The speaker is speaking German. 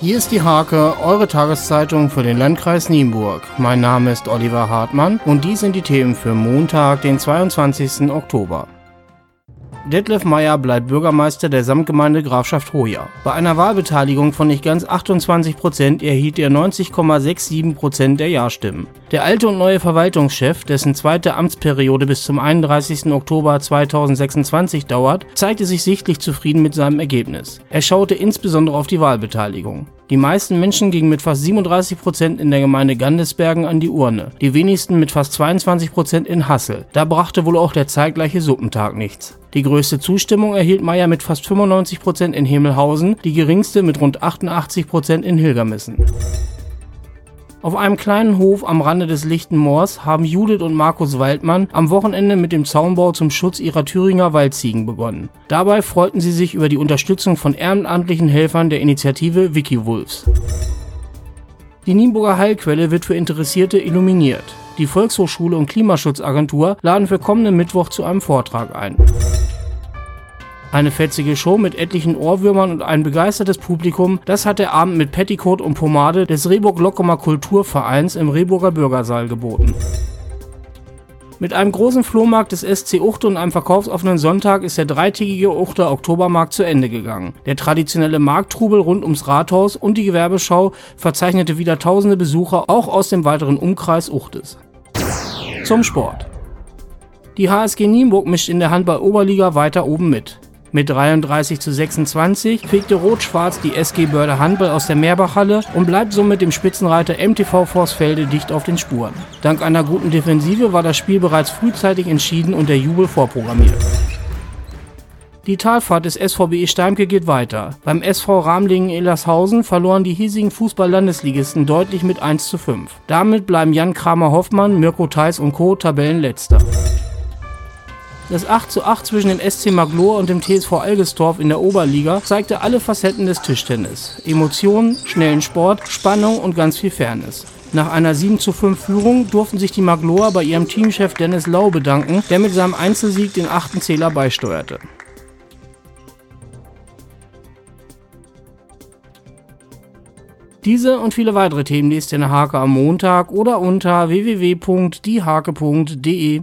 Hier ist die Hake, eure Tageszeitung für den Landkreis Nienburg. Mein Name ist Oliver Hartmann und dies sind die Themen für Montag, den 22. Oktober. Detlef Meyer bleibt Bürgermeister der Samtgemeinde Grafschaft Hoya. Bei einer Wahlbeteiligung von nicht ganz 28 Prozent erhielt er 90,67 Prozent der Ja-Stimmen. Der alte und neue Verwaltungschef, dessen zweite Amtsperiode bis zum 31. Oktober 2026 dauert, zeigte sich sichtlich zufrieden mit seinem Ergebnis. Er schaute insbesondere auf die Wahlbeteiligung. Die meisten Menschen gingen mit fast 37 Prozent in der Gemeinde Gandesbergen an die Urne, die wenigsten mit fast 22 Prozent in Hassel. Da brachte wohl auch der zeitgleiche Suppentag nichts. Die größte Zustimmung erhielt Meyer mit fast 95 Prozent in Himmelhausen, die geringste mit rund 88 Prozent in Hilgermissen. Auf einem kleinen Hof am Rande des Lichten Moors haben Judith und Markus Waldmann am Wochenende mit dem Zaunbau zum Schutz ihrer Thüringer Waldziegen begonnen. Dabei freuten sie sich über die Unterstützung von ehrenamtlichen Helfern der Initiative Wikiwolves. Die Nienburger Heilquelle wird für Interessierte illuminiert. Die Volkshochschule und Klimaschutzagentur laden für kommenden Mittwoch zu einem Vortrag ein. Eine fetzige Show mit etlichen Ohrwürmern und ein begeistertes Publikum, das hat der Abend mit Petticoat und Pomade des Rehburg-Lockumer Kulturvereins im Rehburger Bürgersaal geboten. Mit einem großen Flohmarkt des SC Uchte und einem verkaufsoffenen Sonntag ist der dreitägige Uchter Oktobermarkt zu Ende gegangen. Der traditionelle Markttrubel rund ums Rathaus und die Gewerbeschau verzeichnete wieder tausende Besucher auch aus dem weiteren Umkreis Uchtes. Zum Sport. Die HSG Nienburg mischt in der Handball-Oberliga weiter oben mit. Mit 33 zu 26 fegte Rot-Schwarz die SG Börde Handball aus der Meerbachhalle und bleibt somit dem Spitzenreiter MTV Forstfelde dicht auf den Spuren. Dank einer guten Defensive war das Spiel bereits frühzeitig entschieden und der Jubel vorprogrammiert. Die Talfahrt des SVBE Steimke geht weiter. Beim SV Ramlingen-Ellershausen verloren die hiesigen Fußball-Landesligisten deutlich mit 1 zu 5. Damit bleiben Jan Kramer-Hoffmann, Mirko Theis und Co. Tabellenletzter. Das 8 zu 8 zwischen dem SC Maglor und dem TSV Algestorf in der Oberliga zeigte alle Facetten des Tischtennis. Emotionen, schnellen Sport, Spannung und ganz viel Fairness. Nach einer 7 zu 5 Führung durften sich die Magloer bei ihrem Teamchef Dennis Lau bedanken, der mit seinem Einzelsieg den achten Zähler beisteuerte. Diese und viele weitere Themen liest ihr in der Hake am Montag oder unter www.diehake.de.